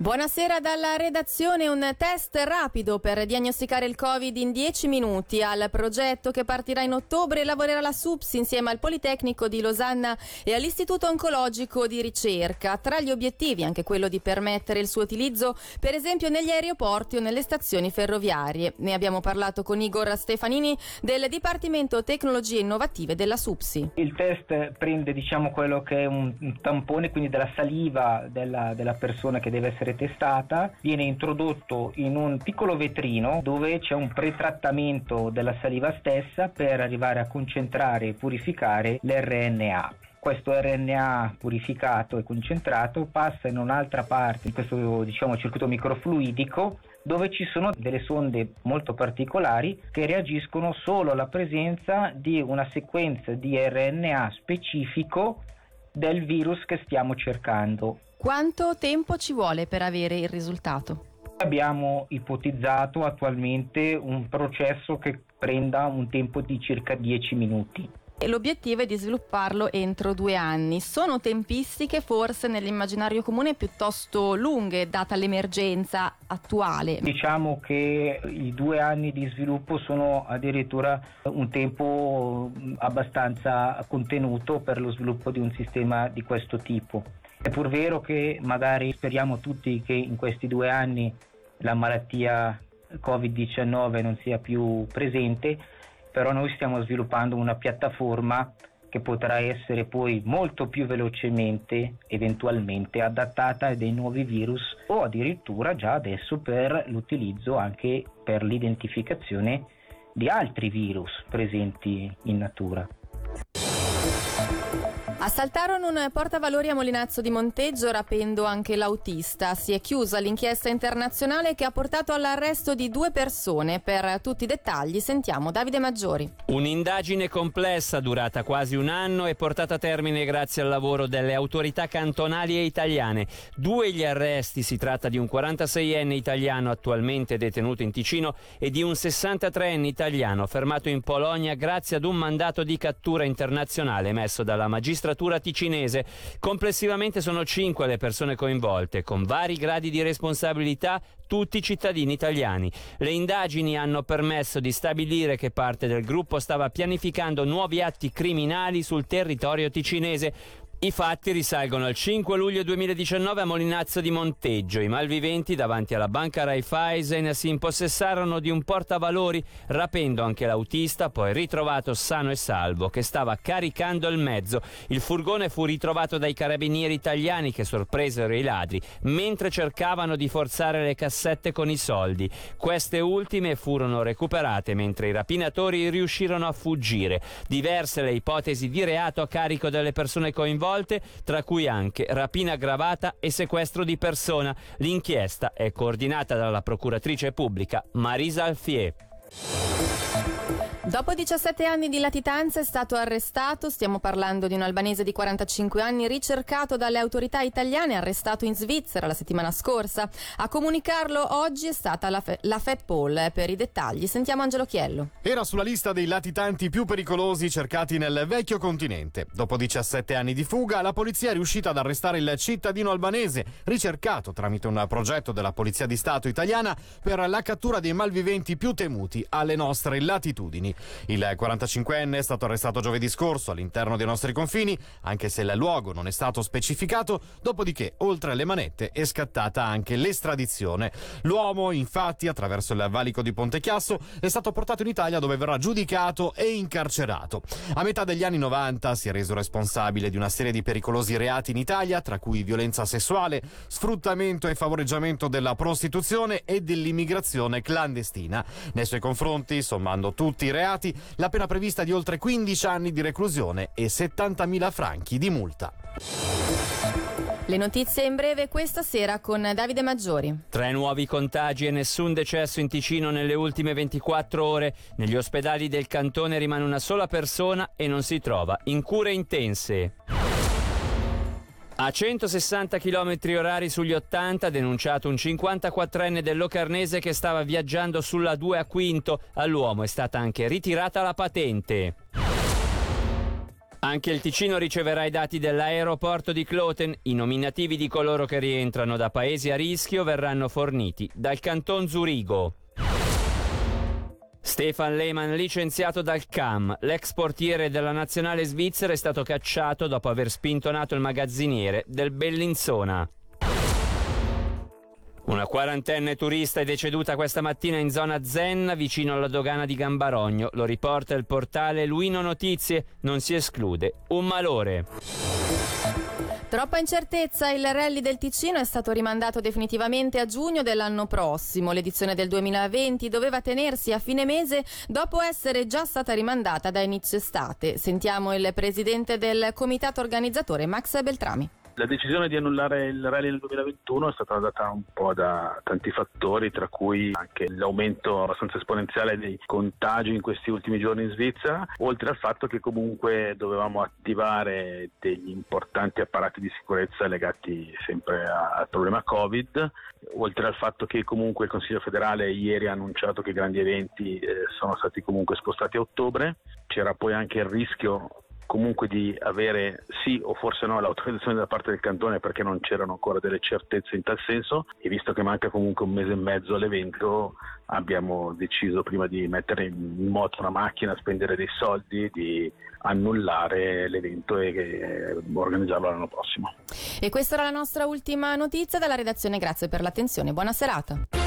Buonasera dalla redazione, un test rapido per diagnosticare il Covid in 10 minuti. Al progetto che partirà in ottobre lavorerà la SUPS insieme al Politecnico di Losanna e all'Istituto Oncologico di Ricerca. Tra gli obiettivi anche quello di permettere il suo utilizzo per esempio negli aeroporti o nelle stazioni ferroviarie. Ne abbiamo parlato con Igor Stefanini del Dipartimento Tecnologie Innovative della SUPSI. Il test prende diciamo quello che è un tampone quindi della saliva della, della persona che deve essere essere testata, viene introdotto in un piccolo vetrino dove c'è un pretrattamento della saliva stessa per arrivare a concentrare e purificare l'RNA questo RNA purificato e concentrato passa in un'altra parte, in questo diciamo, circuito microfluidico, dove ci sono delle sonde molto particolari che reagiscono solo alla presenza di una sequenza di RNA specifico del virus che stiamo cercando. Quanto tempo ci vuole per avere il risultato? Abbiamo ipotizzato attualmente un processo che prenda un tempo di circa 10 minuti e l'obiettivo è di svilupparlo entro due anni. Sono tempistiche forse nell'immaginario comune piuttosto lunghe, data l'emergenza attuale. Diciamo che i due anni di sviluppo sono addirittura un tempo abbastanza contenuto per lo sviluppo di un sistema di questo tipo. È pur vero che magari speriamo tutti che in questi due anni la malattia Covid-19 non sia più presente, però noi stiamo sviluppando una piattaforma che potrà essere poi molto più velocemente eventualmente adattata a dei nuovi virus o addirittura già adesso per l'utilizzo anche per l'identificazione di altri virus presenti in natura. Assaltarono un portavalori a Molinazzo di Monteggio rapendo anche l'autista. Si è chiusa l'inchiesta internazionale che ha portato all'arresto di due persone. Per tutti i dettagli sentiamo Davide Maggiori. Un'indagine complessa durata quasi un anno e portata a termine grazie al lavoro delle autorità cantonali e italiane. Due gli arresti, si tratta di un 46enne italiano attualmente detenuto in Ticino e di un 63enne italiano fermato in Polonia grazie ad un mandato di cattura internazionale emesso dalla magistratura magistratura ticinese. Complessivamente sono cinque le persone coinvolte, con vari gradi di responsabilità, tutti cittadini italiani. Le indagini hanno permesso di stabilire che parte del gruppo stava pianificando nuovi atti criminali sul territorio ticinese, i fatti risalgono al 5 luglio 2019 a Molinazzo di Monteggio. I malviventi davanti alla banca Raiffeisen si impossessarono di un portavalori rapendo anche l'autista, poi ritrovato sano e salvo che stava caricando il mezzo. Il furgone fu ritrovato dai carabinieri italiani che sorpresero i ladri mentre cercavano di forzare le cassette con i soldi. Queste ultime furono recuperate mentre i rapinatori riuscirono a fuggire. Diverse le ipotesi di reato a carico delle persone coinvolte volte, tra cui anche rapina aggravata e sequestro di persona. L'inchiesta è coordinata dalla procuratrice pubblica Marisa Alfier. Dopo 17 anni di latitanza è stato arrestato, stiamo parlando di un albanese di 45 anni ricercato dalle autorità italiane, arrestato in Svizzera la settimana scorsa. A comunicarlo oggi è stata la, Fe- la FedPol. Per i dettagli sentiamo Angelo Chiello. Era sulla lista dei latitanti più pericolosi cercati nel vecchio continente. Dopo 17 anni di fuga, la polizia è riuscita ad arrestare il cittadino albanese, ricercato tramite un progetto della Polizia di Stato italiana per la cattura dei malviventi più temuti alle nostre latitudini. Il 45enne è stato arrestato giovedì scorso all'interno dei nostri confini, anche se il luogo non è stato specificato, dopodiché, oltre alle manette, è scattata anche l'estradizione. L'uomo, infatti, attraverso il valico di Ponte Chiasso, è stato portato in Italia dove verrà giudicato e incarcerato. A metà degli anni 90 si è reso responsabile di una serie di pericolosi reati in Italia, tra cui violenza sessuale, sfruttamento e favoreggiamento della prostituzione e dell'immigrazione clandestina. Nei suoi confronti, sommando tutti i reati, reati, la pena prevista di oltre 15 anni di reclusione e 70.000 franchi di multa. Le notizie in breve questa sera con Davide Maggiori. Tre nuovi contagi e nessun decesso in Ticino nelle ultime 24 ore. Negli ospedali del cantone rimane una sola persona e non si trova in cure intense. A 160 km orari sugli 80 ha denunciato un 54enne del Locarnese che stava viaggiando sulla 2 a Quinto. All'uomo è stata anche ritirata la patente. Anche il Ticino riceverà i dati dell'aeroporto di Cloten. I nominativi di coloro che rientrano da paesi a rischio verranno forniti dal canton Zurigo. Stefan Lehmann licenziato dal CAM. L'ex portiere della nazionale svizzera è stato cacciato dopo aver spintonato il magazziniere del Bellinzona. Una quarantenne turista è deceduta questa mattina in zona Zenna, vicino alla dogana di Gambarogno. Lo riporta il portale Luino Notizie. Non si esclude un malore. Troppa incertezza, il rally del Ticino è stato rimandato definitivamente a giugno dell'anno prossimo. L'edizione del 2020 doveva tenersi a fine mese dopo essere già stata rimandata da inizio estate. Sentiamo il presidente del comitato organizzatore Max Beltrami. La decisione di annullare il rally nel 2021 è stata data un po' da tanti fattori, tra cui anche l'aumento abbastanza esponenziale dei contagi in questi ultimi giorni in Svizzera, oltre al fatto che comunque dovevamo attivare degli importanti apparati di sicurezza legati sempre al problema Covid, oltre al fatto che comunque il Consiglio federale ieri ha annunciato che i grandi eventi eh, sono stati comunque spostati a ottobre, c'era poi anche il rischio comunque di avere sì o forse no l'autorizzazione da parte del cantone perché non c'erano ancora delle certezze in tal senso e visto che manca comunque un mese e mezzo all'evento abbiamo deciso prima di mettere in moto una macchina, spendere dei soldi, di annullare l'evento e organizzarlo l'anno prossimo. E questa era la nostra ultima notizia dalla redazione, grazie per l'attenzione, buona serata.